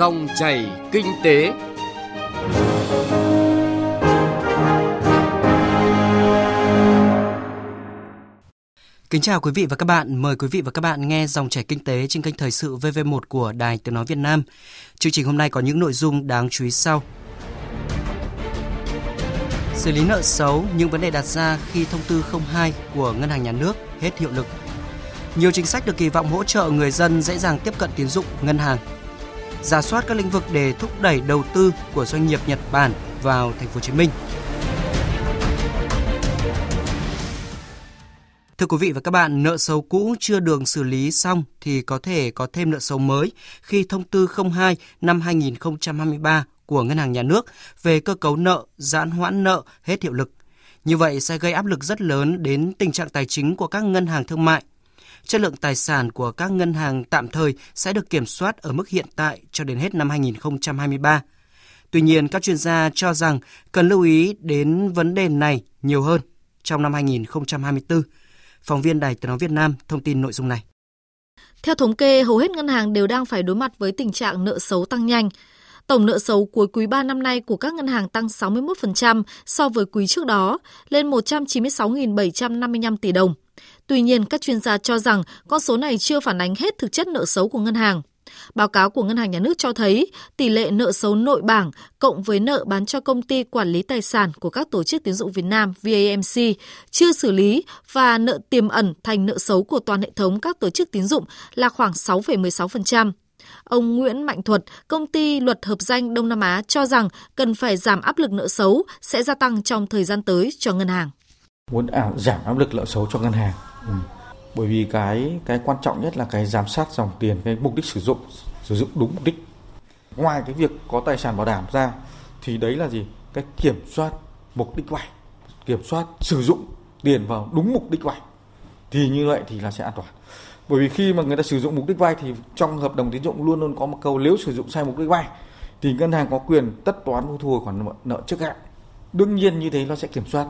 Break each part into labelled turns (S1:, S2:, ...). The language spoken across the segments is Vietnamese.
S1: Dòng chảy kinh tế.
S2: Kính chào quý vị và các bạn, mời quý vị và các bạn nghe dòng chảy kinh tế trên kênh thời sự VV1 của Đài Tiếng nói Việt Nam. Chương trình hôm nay có những nội dung đáng chú ý sau. Xử lý nợ xấu, những vấn đề đặt ra khi thông tư 02 của Ngân hàng Nhà nước hết hiệu lực. Nhiều chính sách được kỳ vọng hỗ trợ người dân dễ dàng tiếp cận tín dụng ngân hàng. Giả soát các lĩnh vực để thúc đẩy đầu tư của doanh nghiệp Nhật Bản vào thành phố Hồ Chí Minh. Thưa quý vị và các bạn, nợ xấu cũ chưa được xử lý xong thì có thể có thêm nợ xấu mới khi thông tư 02 năm 2023 của Ngân hàng Nhà nước về cơ cấu nợ, giãn hoãn nợ hết hiệu lực. Như vậy sẽ gây áp lực rất lớn đến tình trạng tài chính của các ngân hàng thương mại. Chất lượng tài sản của các ngân hàng tạm thời sẽ được kiểm soát ở mức hiện tại cho đến hết năm 2023. Tuy nhiên, các chuyên gia cho rằng cần lưu ý đến vấn đề này nhiều hơn trong năm 2024. Phóng viên Đài Tiếng nói Việt Nam thông tin nội dung này.
S3: Theo thống kê, hầu hết ngân hàng đều đang phải đối mặt với tình trạng nợ xấu tăng nhanh. Tổng nợ xấu cuối quý 3 năm nay của các ngân hàng tăng 61% so với quý trước đó, lên 196.755 tỷ đồng. Tuy nhiên, các chuyên gia cho rằng con số này chưa phản ánh hết thực chất nợ xấu của ngân hàng. Báo cáo của Ngân hàng Nhà nước cho thấy tỷ lệ nợ xấu nội bảng cộng với nợ bán cho công ty quản lý tài sản của các tổ chức tiến dụng Việt Nam VAMC chưa xử lý và nợ tiềm ẩn thành nợ xấu của toàn hệ thống các tổ chức tiến dụng là khoảng 6,16%. Ông Nguyễn Mạnh Thuật, công ty luật hợp danh Đông Nam Á cho rằng cần phải giảm áp lực nợ xấu sẽ gia tăng trong thời gian tới cho ngân hàng.
S4: Muốn à, giảm áp lực nợ xấu cho ngân hàng. Ừ. Bởi vì cái cái quan trọng nhất là cái giám sát dòng tiền, cái mục đích sử dụng sử dụng đúng mục đích. Ngoài cái việc có tài sản bảo đảm ra thì đấy là gì? Cái kiểm soát mục đích vay, kiểm soát sử dụng tiền vào đúng mục đích vay. Thì như vậy thì là sẽ an toàn bởi vì khi mà người ta sử dụng mục đích vay thì trong hợp đồng tín dụng luôn luôn có một câu nếu sử dụng sai mục đích vay thì ngân hàng có quyền tất toán thu hồi khoản nợ trước hạn đương nhiên như thế nó sẽ kiểm soát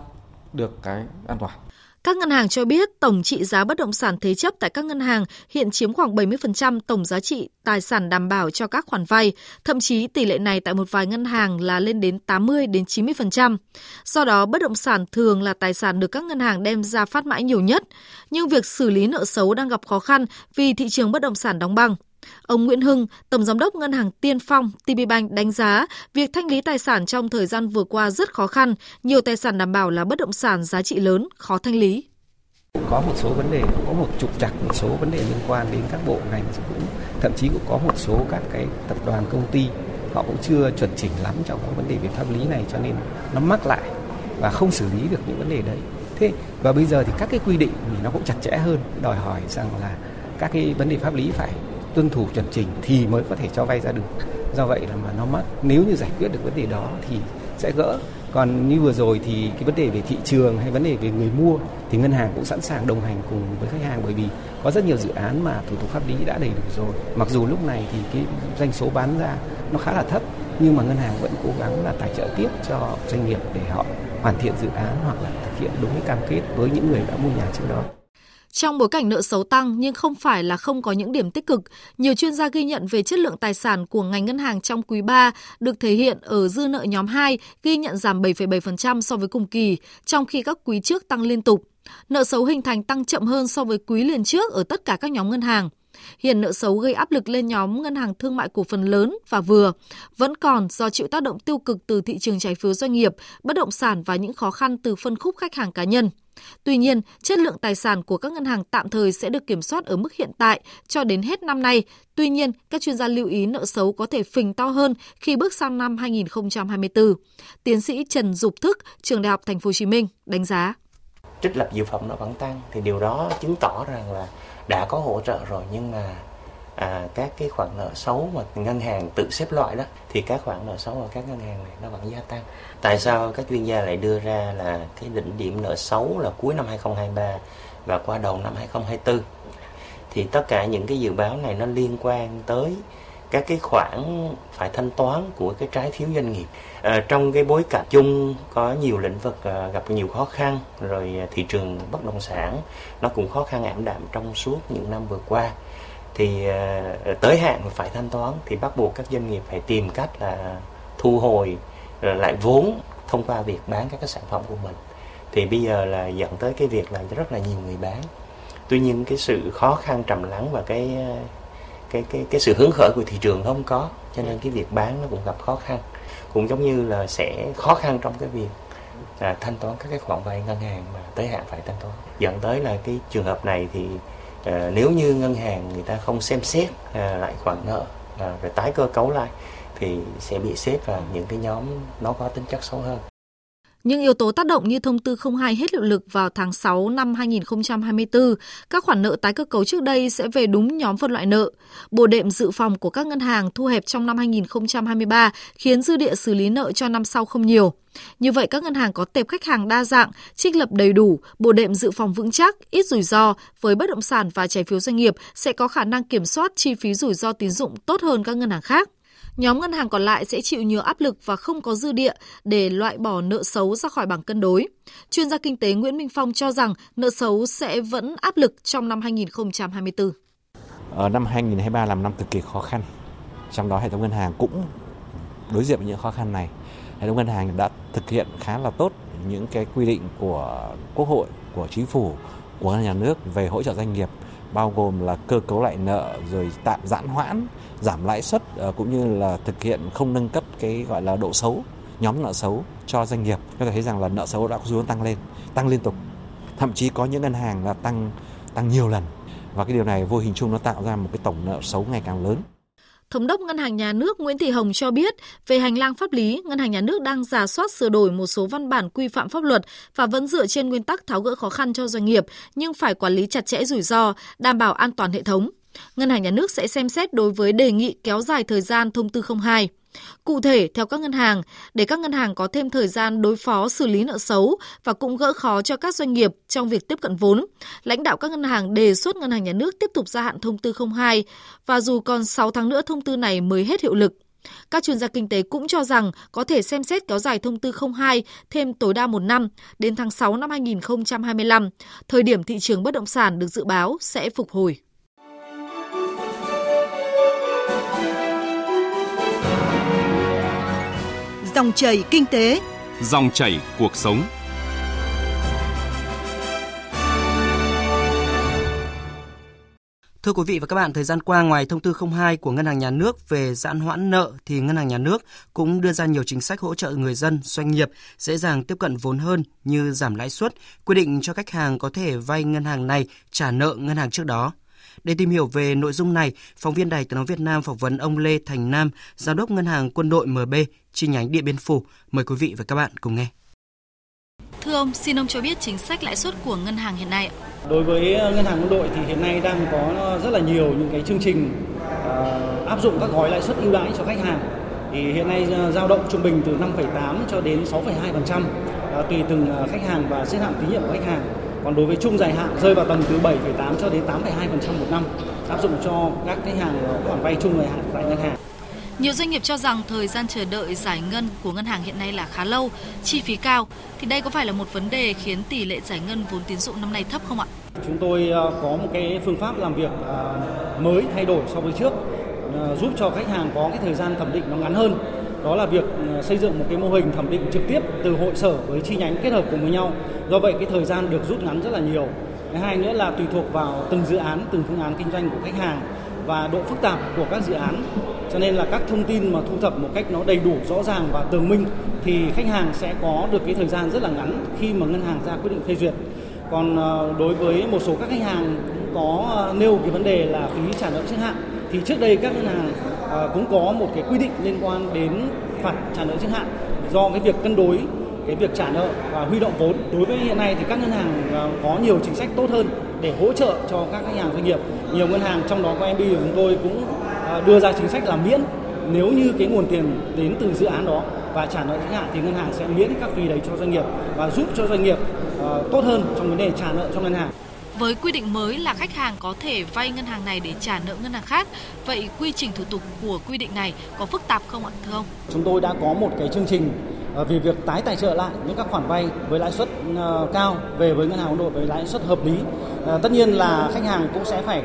S4: được cái an toàn
S3: các ngân hàng cho biết tổng trị giá bất động sản thế chấp tại các ngân hàng hiện chiếm khoảng 70% tổng giá trị tài sản đảm bảo cho các khoản vay, thậm chí tỷ lệ này tại một vài ngân hàng là lên đến 80 đến 90%. Do đó, bất động sản thường là tài sản được các ngân hàng đem ra phát mãi nhiều nhất, nhưng việc xử lý nợ xấu đang gặp khó khăn vì thị trường bất động sản đóng băng. Ông Nguyễn Hưng, Tổng Giám đốc Ngân hàng Tiên Phong TPBank đánh giá việc thanh lý tài sản trong thời gian vừa qua rất khó khăn, nhiều tài sản đảm bảo là bất động sản giá trị lớn, khó thanh lý.
S5: Có một số vấn đề, có một trục trặc, một số vấn đề liên quan đến các bộ ngành cũng thậm chí cũng có một số các cái tập đoàn công ty họ cũng chưa chuẩn chỉnh lắm trong các vấn đề về pháp lý này cho nên nó mắc lại và không xử lý được những vấn đề đấy. Thế và bây giờ thì các cái quy định thì nó cũng chặt chẽ hơn, đòi hỏi rằng là các cái vấn đề pháp lý phải tuân thủ chuẩn trình thì mới có thể cho vay ra được. Do vậy là mà nó mất. nếu như giải quyết được vấn đề đó thì sẽ gỡ. Còn như vừa rồi thì cái vấn đề về thị trường hay vấn đề về người mua thì ngân hàng cũng sẵn sàng đồng hành cùng với khách hàng bởi vì có rất nhiều dự án mà thủ tục pháp lý đã đầy đủ rồi. Mặc dù lúc này thì cái doanh số bán ra nó khá là thấp, nhưng mà ngân hàng vẫn cố gắng là tài trợ tiếp cho doanh nghiệp để họ hoàn thiện dự án hoặc là thực hiện đúng cái cam kết với những người đã mua nhà trước đó
S3: trong bối cảnh nợ xấu tăng nhưng không phải là không có những điểm tích cực, nhiều chuyên gia ghi nhận về chất lượng tài sản của ngành ngân hàng trong quý 3 được thể hiện ở dư nợ nhóm 2 ghi nhận giảm 7,7% so với cùng kỳ, trong khi các quý trước tăng liên tục. Nợ xấu hình thành tăng chậm hơn so với quý liền trước ở tất cả các nhóm ngân hàng. Hiện nợ xấu gây áp lực lên nhóm ngân hàng thương mại cổ phần lớn và vừa, vẫn còn do chịu tác động tiêu cực từ thị trường trái phiếu doanh nghiệp, bất động sản và những khó khăn từ phân khúc khách hàng cá nhân. Tuy nhiên, chất lượng tài sản của các ngân hàng tạm thời sẽ được kiểm soát ở mức hiện tại cho đến hết năm nay. Tuy nhiên, các chuyên gia lưu ý nợ xấu có thể phình to hơn khi bước sang năm 2024. Tiến sĩ Trần Dục Thức, trường Đại học Thành phố Hồ Chí Minh đánh giá
S6: trích lập dự phòng nó vẫn tăng thì điều đó chứng tỏ rằng là đã có hỗ trợ rồi nhưng mà à, các cái khoản nợ xấu mà ngân hàng tự xếp loại đó thì các khoản nợ xấu ở các ngân hàng này nó vẫn gia tăng. Tại sao các chuyên gia lại đưa ra là cái đỉnh điểm nợ xấu là cuối năm 2023 và qua đầu năm 2024? Thì tất cả những cái dự báo này nó liên quan tới các cái khoản phải thanh toán của cái trái phiếu doanh nghiệp à, trong cái bối cảnh chung có nhiều lĩnh vực à, gặp nhiều khó khăn rồi thị trường bất động sản nó cũng khó khăn ảm đạm trong suốt những năm vừa qua thì à, tới hạn phải thanh toán thì bắt buộc các doanh nghiệp phải tìm cách là thu hồi lại vốn thông qua việc bán các cái sản phẩm của mình. Thì bây giờ là dẫn tới cái việc là rất là nhiều người bán. Tuy nhiên cái sự khó khăn trầm lắng và cái cái cái cái sự hứng khởi của thị trường không có cho nên cái việc bán nó cũng gặp khó khăn. Cũng giống như là sẽ khó khăn trong cái việc là thanh toán các cái khoản vay ngân hàng mà tới hạn phải thanh toán. Dẫn tới là cái trường hợp này thì uh, nếu như ngân hàng người ta không xem xét uh, lại khoản nợ uh, rồi tái cơ cấu lại thì sẽ bị xếp vào những cái nhóm nó có tính chất xấu hơn
S3: những yếu tố tác động như thông tư 02 hết hiệu lực vào tháng 6 năm 2024, các khoản nợ tái cơ cấu trước đây sẽ về đúng nhóm phân loại nợ. Bộ đệm dự phòng của các ngân hàng thu hẹp trong năm 2023 khiến dư địa xử lý nợ cho năm sau không nhiều. Như vậy các ngân hàng có tệp khách hàng đa dạng, trích lập đầy đủ, bộ đệm dự phòng vững chắc, ít rủi ro với bất động sản và trái phiếu doanh nghiệp sẽ có khả năng kiểm soát chi phí rủi ro tín dụng tốt hơn các ngân hàng khác. Nhóm ngân hàng còn lại sẽ chịu nhiều áp lực và không có dư địa để loại bỏ nợ xấu ra khỏi bảng cân đối. Chuyên gia kinh tế Nguyễn Minh Phong cho rằng nợ xấu sẽ vẫn áp lực trong năm 2024.
S7: Ở ờ, năm 2023 là năm cực kỳ khó khăn. Trong đó hệ thống ngân hàng cũng đối diện với những khó khăn này. Hệ thống ngân hàng đã thực hiện khá là tốt những cái quy định của Quốc hội, của Chính phủ, của nhà nước về hỗ trợ doanh nghiệp bao gồm là cơ cấu lại nợ, rồi tạm giãn hoãn, giảm lãi suất ờ, cũng như là thực hiện không nâng cấp cái gọi là độ xấu, nhóm nợ xấu cho doanh nghiệp. Chúng ta thấy rằng là nợ xấu đã có xu hướng tăng lên, tăng liên tục. Thậm chí có những ngân hàng là tăng tăng nhiều lần. Và cái điều này vô hình chung nó tạo ra một cái tổng nợ xấu ngày càng lớn.
S3: Thống đốc Ngân hàng Nhà nước Nguyễn Thị Hồng cho biết, về hành lang pháp lý, Ngân hàng Nhà nước đang giả soát sửa đổi một số văn bản quy phạm pháp luật và vẫn dựa trên nguyên tắc tháo gỡ khó khăn cho doanh nghiệp, nhưng phải quản lý chặt chẽ rủi ro, đảm bảo an toàn hệ thống. Ngân hàng Nhà nước sẽ xem xét đối với đề nghị kéo dài thời gian thông tư 02. Cụ thể, theo các ngân hàng, để các ngân hàng có thêm thời gian đối phó xử lý nợ xấu và cũng gỡ khó cho các doanh nghiệp trong việc tiếp cận vốn, lãnh đạo các ngân hàng đề xuất ngân hàng nhà nước tiếp tục gia hạn thông tư 02 và dù còn 6 tháng nữa thông tư này mới hết hiệu lực. Các chuyên gia kinh tế cũng cho rằng có thể xem xét kéo dài thông tư 02 thêm tối đa một năm đến tháng 6 năm 2025, thời điểm thị trường bất động sản được dự báo sẽ phục hồi.
S8: Dòng chảy kinh tế,
S1: dòng chảy cuộc sống.
S2: Thưa quý vị và các bạn, thời gian qua ngoài thông tư 02 của Ngân hàng Nhà nước về giãn hoãn nợ thì Ngân hàng Nhà nước cũng đưa ra nhiều chính sách hỗ trợ người dân, doanh nghiệp dễ dàng tiếp cận vốn hơn như giảm lãi suất, quy định cho khách hàng có thể vay ngân hàng này trả nợ ngân hàng trước đó. Để tìm hiểu về nội dung này, phóng viên Đài Tiếng nói Việt Nam phỏng vấn ông Lê Thành Nam, giám đốc Ngân hàng Quân đội MB chi nhánh Điện Biên Phủ. Mời quý vị và các bạn cùng nghe.
S3: Thưa ông, xin ông cho biết chính sách lãi suất của ngân hàng hiện nay
S9: Đối với ờ, ngân hàng quân đội thì hiện nay đang có rất là nhiều những cái chương trình uh, áp dụng các gói lãi suất ưu đãi cho khách hàng. Thì hiện nay dao động trung bình từ 5,8 cho đến 6,2% uh, tùy từng khách hàng và xếp hạng tín nhiệm của khách hàng. Còn đối với trung dài hạn rơi vào tầm từ 7,8 cho đến 8,2% một năm áp dụng cho các khách hàng khoản vay trung dài hạn tại ngân hàng.
S3: Nhiều doanh nghiệp cho rằng thời gian chờ đợi giải ngân của ngân hàng hiện nay là khá lâu, chi phí cao. Thì đây có phải là một vấn đề khiến tỷ lệ giải ngân vốn tín dụng năm nay thấp không ạ?
S9: Chúng tôi ờ, có một cái phương pháp làm việc ờ, mới thay đổi so với trước, ờ, giúp cho khách hàng có cái thời gian thẩm định nó ngắn hơn. Đó là việc ừ, xây dựng một cái mô hình thẩm định trực tiếp từ hội sở với chi nhánh kết hợp cùng với nhau. Do vậy cái thời gian được rút ngắn rất là nhiều. cái hai nữa là tùy thuộc vào từng dự án, từng phương án kinh doanh của khách hàng và độ phức tạp của các dự án cho nên là các thông tin mà thu thập một cách nó đầy đủ rõ ràng và tường minh thì khách hàng sẽ có được cái thời gian rất là ngắn khi mà ngân hàng ra quyết định phê duyệt còn ờ, đối với một số các khách hàng có ờ, nêu cái vấn đề là phí trả nợ trước hạn thì trước đây các ngân hàng Ờ, cũng có một cái quy định liên quan đến phạt trả nợ trước hạn do cái việc cân đối cái việc trả nợ và huy động vốn đối với hiện nay thì các ngân hàng ờ, có nhiều chính sách tốt hơn để hỗ trợ cho các khách hàng doanh nghiệp nhiều ngân hàng, trong đó có MB của chúng tôi cũng ờ, đưa ra chính sách là miễn nếu như cái nguồn tiền đến từ dự án đó và trả nợ trước hạn thì ngân hàng sẽ miễn các phí đấy cho doanh nghiệp và giúp cho doanh nghiệp tốt hơn trong vấn đề trả nợ cho ngân hàng.
S3: Với quy định mới là khách hàng có thể vay ngân hàng này để trả nợ ngân hàng khác, vậy quy trình thủ tục của quy định này có phức tạp không ạ thưa ông?
S9: Chúng tôi đã có một cái chương trình ờ, vì việc tái tài trợ lại những các khoản vay với lãi suất ờ, cao về với ngân hàng Ấn Độ với lãi suất hợp lý. Ờ, tất nhiên là khách hàng cũng sẽ phải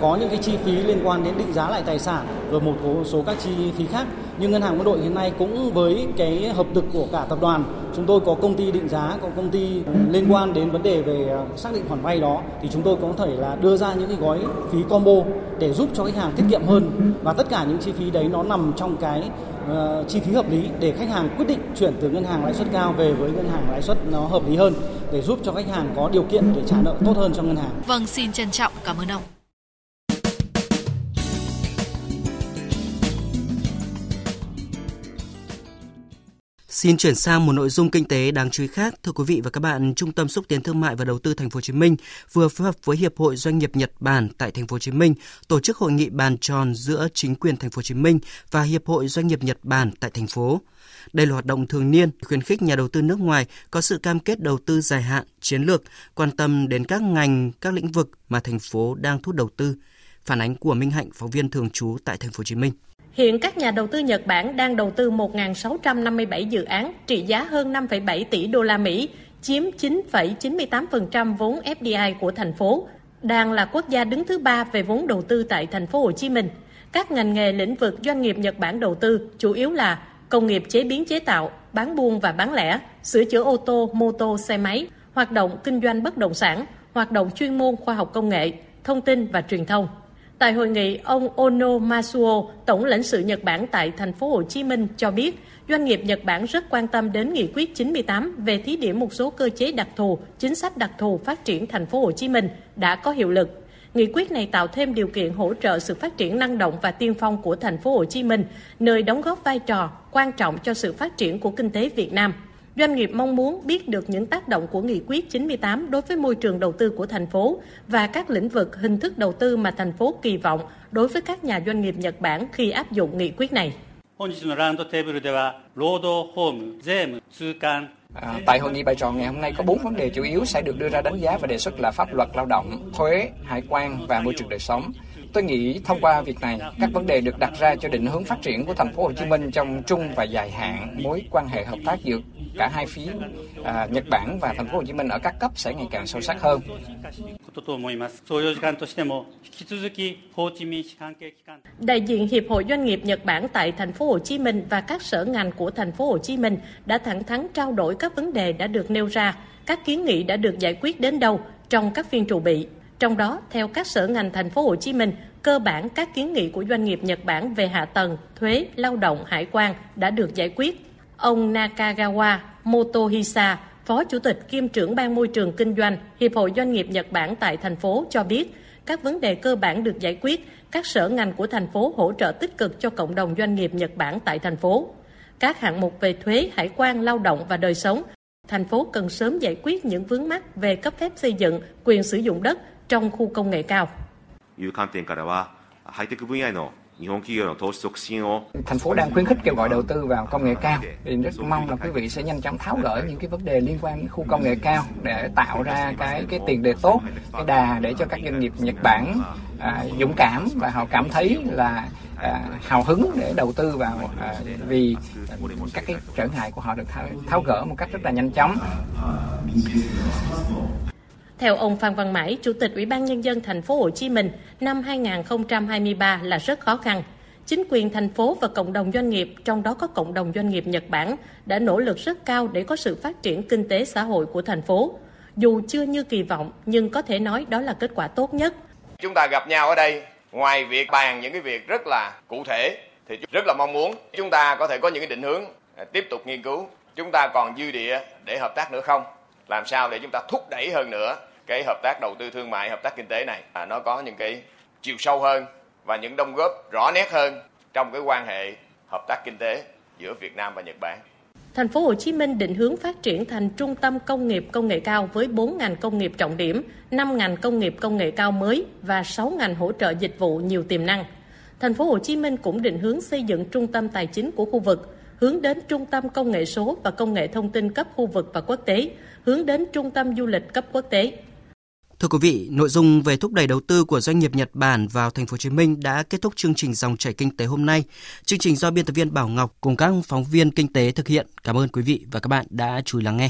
S9: có những cái chi phí liên quan đến định giá lại tài sản rồi một số các chi phí khác. Nhưng ngân hàng quân đội hiện nay cũng với cái hợp lực của cả tập đoàn, chúng tôi có công ty định giá, có công ty liên quan đến vấn đề về ờ, xác định khoản vay đó thì chúng tôi có thể là đưa ra những cái gói phí combo để giúp cho khách hàng tiết kiệm hơn và tất cả những chi phí đấy nó nằm trong cái uh, chi phí hợp lý để khách hàng quyết định chuyển từ ngân hàng lãi suất cao về với ngân hàng lãi suất nó hợp lý hơn để giúp cho khách hàng có điều kiện để trả nợ tốt hơn cho ngân hàng.
S3: Vâng, xin trân trọng cảm ơn ông.
S2: Xin chuyển sang một nội dung kinh tế đáng chú ý khác. Thưa quý vị và các bạn, Trung tâm xúc tiến thương mại và đầu tư Thành phố Hồ Chí Minh vừa phối hợp với Hiệp hội Doanh nghiệp Nhật Bản tại Thành phố Hồ Chí Minh tổ chức hội nghị bàn tròn giữa chính quyền Thành phố Hồ Chí Minh và Hiệp hội Doanh nghiệp Nhật Bản tại thành phố. Đây là hoạt động thường niên khuyến khích nhà đầu tư nước ngoài có sự cam kết đầu tư dài hạn, chiến lược, quan tâm đến các ngành, các lĩnh vực mà thành phố đang thu hút đầu tư. Phản ánh của Minh Hạnh, phóng viên thường trú tại Thành phố Hồ Chí Minh.
S10: Hiện các nhà đầu tư Nhật Bản đang đầu tư 1.657 dự án trị giá hơn 5,7 tỷ đô la Mỹ, chiếm 9,98% vốn FDI của thành phố. Đang là quốc gia đứng thứ ba về vốn đầu tư tại thành phố Hồ Chí Minh. Các ngành nghề lĩnh vực doanh nghiệp Nhật Bản đầu tư chủ yếu là công nghiệp chế biến chế tạo, bán buôn và bán lẻ, sửa chữa ô tô, mô tô, xe máy, hoạt động kinh doanh bất động sản, hoạt động chuyên môn khoa học công nghệ, thông tin và truyền thông. Tại hội nghị, ông Ono Masuo, tổng lãnh sự Nhật Bản tại thành phố Hồ Chí Minh cho biết, doanh nghiệp Nhật Bản rất quan tâm đến nghị quyết 98 về thí điểm một số cơ chế đặc thù, chính sách đặc thù phát triển thành phố Hồ Chí Minh đã có hiệu lực. Nghị quyết này tạo thêm điều kiện hỗ trợ sự phát triển năng động và tiên phong của thành phố Hồ Chí Minh, nơi đóng góp vai trò quan trọng cho sự phát triển của kinh tế Việt Nam. Doanh nghiệp mong muốn biết được những tác động của nghị quyết 98 đối với môi trường đầu tư của thành phố và các lĩnh vực hình thức đầu tư mà thành phố kỳ vọng đối với các nhà doanh nghiệp Nhật Bản khi áp dụng nghị quyết này.
S11: À, tại hội nghị bài tròn ngày hôm nay có bốn vấn đề chủ yếu sẽ được đưa ra đánh giá và đề xuất là pháp luật lao động, thuế, hải quan và môi trường đời sống. Tôi nghĩ thông qua việc này, các vấn đề được đặt ra cho định hướng phát triển của thành phố Hồ Chí Minh trong trung và dài hạn, mối quan hệ hợp tác giữa cả hai phía à, Nhật Bản và thành phố Hồ Chí Minh ở các cấp sẽ ngày càng sâu sắc hơn.
S10: Đại diện Hiệp hội Doanh nghiệp Nhật Bản tại thành phố Hồ Chí Minh và các sở ngành của thành phố Hồ Chí Minh đã thẳng thắn trao đổi các vấn đề đã được nêu ra, các kiến nghị đã được giải quyết đến đâu trong các phiên trụ bị. Trong đó, theo các sở ngành thành phố Hồ Chí Minh, cơ bản các kiến nghị của doanh nghiệp Nhật Bản về hạ tầng, thuế, lao động, hải quan đã được giải quyết. Ông Nakagawa Motohisa, Phó Chủ tịch kiêm trưởng ban môi trường kinh doanh Hiệp hội Doanh nghiệp Nhật Bản tại thành phố cho biết, các vấn đề cơ bản được giải quyết, các sở ngành của thành phố hỗ trợ tích cực cho cộng đồng doanh nghiệp Nhật Bản tại thành phố. Các hạng mục về thuế, hải quan, lao động và đời sống, thành phố cần sớm giải quyết những vướng mắc về cấp phép xây dựng, quyền sử dụng đất trong khu công nghệ cao.
S11: Thành phố đang khuyến khích kêu gọi đầu tư vào công nghệ cao. Thì rất mong là quý vị sẽ nhanh chóng tháo gỡ những cái vấn đề liên quan đến khu công nghệ cao để tạo ra cái cái tiền đề tốt, cái đà để cho các doanh nghiệp Nhật Bản à, dũng cảm và họ cảm thấy là à, hào hứng để đầu tư vào à, vì các cái trở ngại của họ được tháo, tháo gỡ một cách rất là nhanh chóng.
S10: Theo ông Phan Văn Mãi, Chủ tịch Ủy ban nhân dân thành phố Hồ Chí Minh, năm 2023 là rất khó khăn. Chính quyền thành phố và cộng đồng doanh nghiệp, trong đó có cộng đồng doanh nghiệp Nhật Bản, đã nỗ lực rất cao để có sự phát triển kinh tế xã hội của thành phố. Dù chưa như kỳ vọng, nhưng có thể nói đó là kết quả tốt nhất.
S12: Chúng ta gặp nhau ở đây, ngoài việc bàn những cái việc rất là cụ thể, thì rất là mong muốn chúng ta có thể có những cái định hướng à, tiếp tục nghiên cứu. Chúng ta còn dư địa để hợp tác nữa không? Làm sao để chúng ta thúc đẩy hơn nữa cái hợp tác đầu tư thương mại hợp tác kinh tế này à, nó có những cái chiều sâu hơn và những đóng góp rõ nét hơn trong cái quan hệ hợp tác kinh tế giữa Việt Nam và Nhật Bản.
S10: Thành phố Hồ Chí Minh định hướng phát triển thành trung tâm công nghiệp công nghệ cao với 4 ngành công nghiệp trọng điểm, 5 ngành công nghiệp công nghệ cao mới và 6 ngành hỗ trợ dịch vụ nhiều tiềm năng. Thành phố Hồ Chí Minh cũng định hướng xây dựng trung tâm tài chính của khu vực, hướng đến trung tâm công nghệ số và công nghệ thông tin cấp khu vực và quốc tế, hướng đến trung tâm du lịch cấp quốc tế.
S2: Thưa quý vị, nội dung về thúc đẩy đầu tư của doanh nghiệp Nhật Bản vào thành phố Hồ Chí Minh đã kết thúc chương trình dòng chảy kinh tế hôm nay. Chương trình do biên tập viên Bảo Ngọc cùng các phóng viên kinh tế thực hiện. Cảm ơn quý vị và các bạn đã chú ý lắng nghe.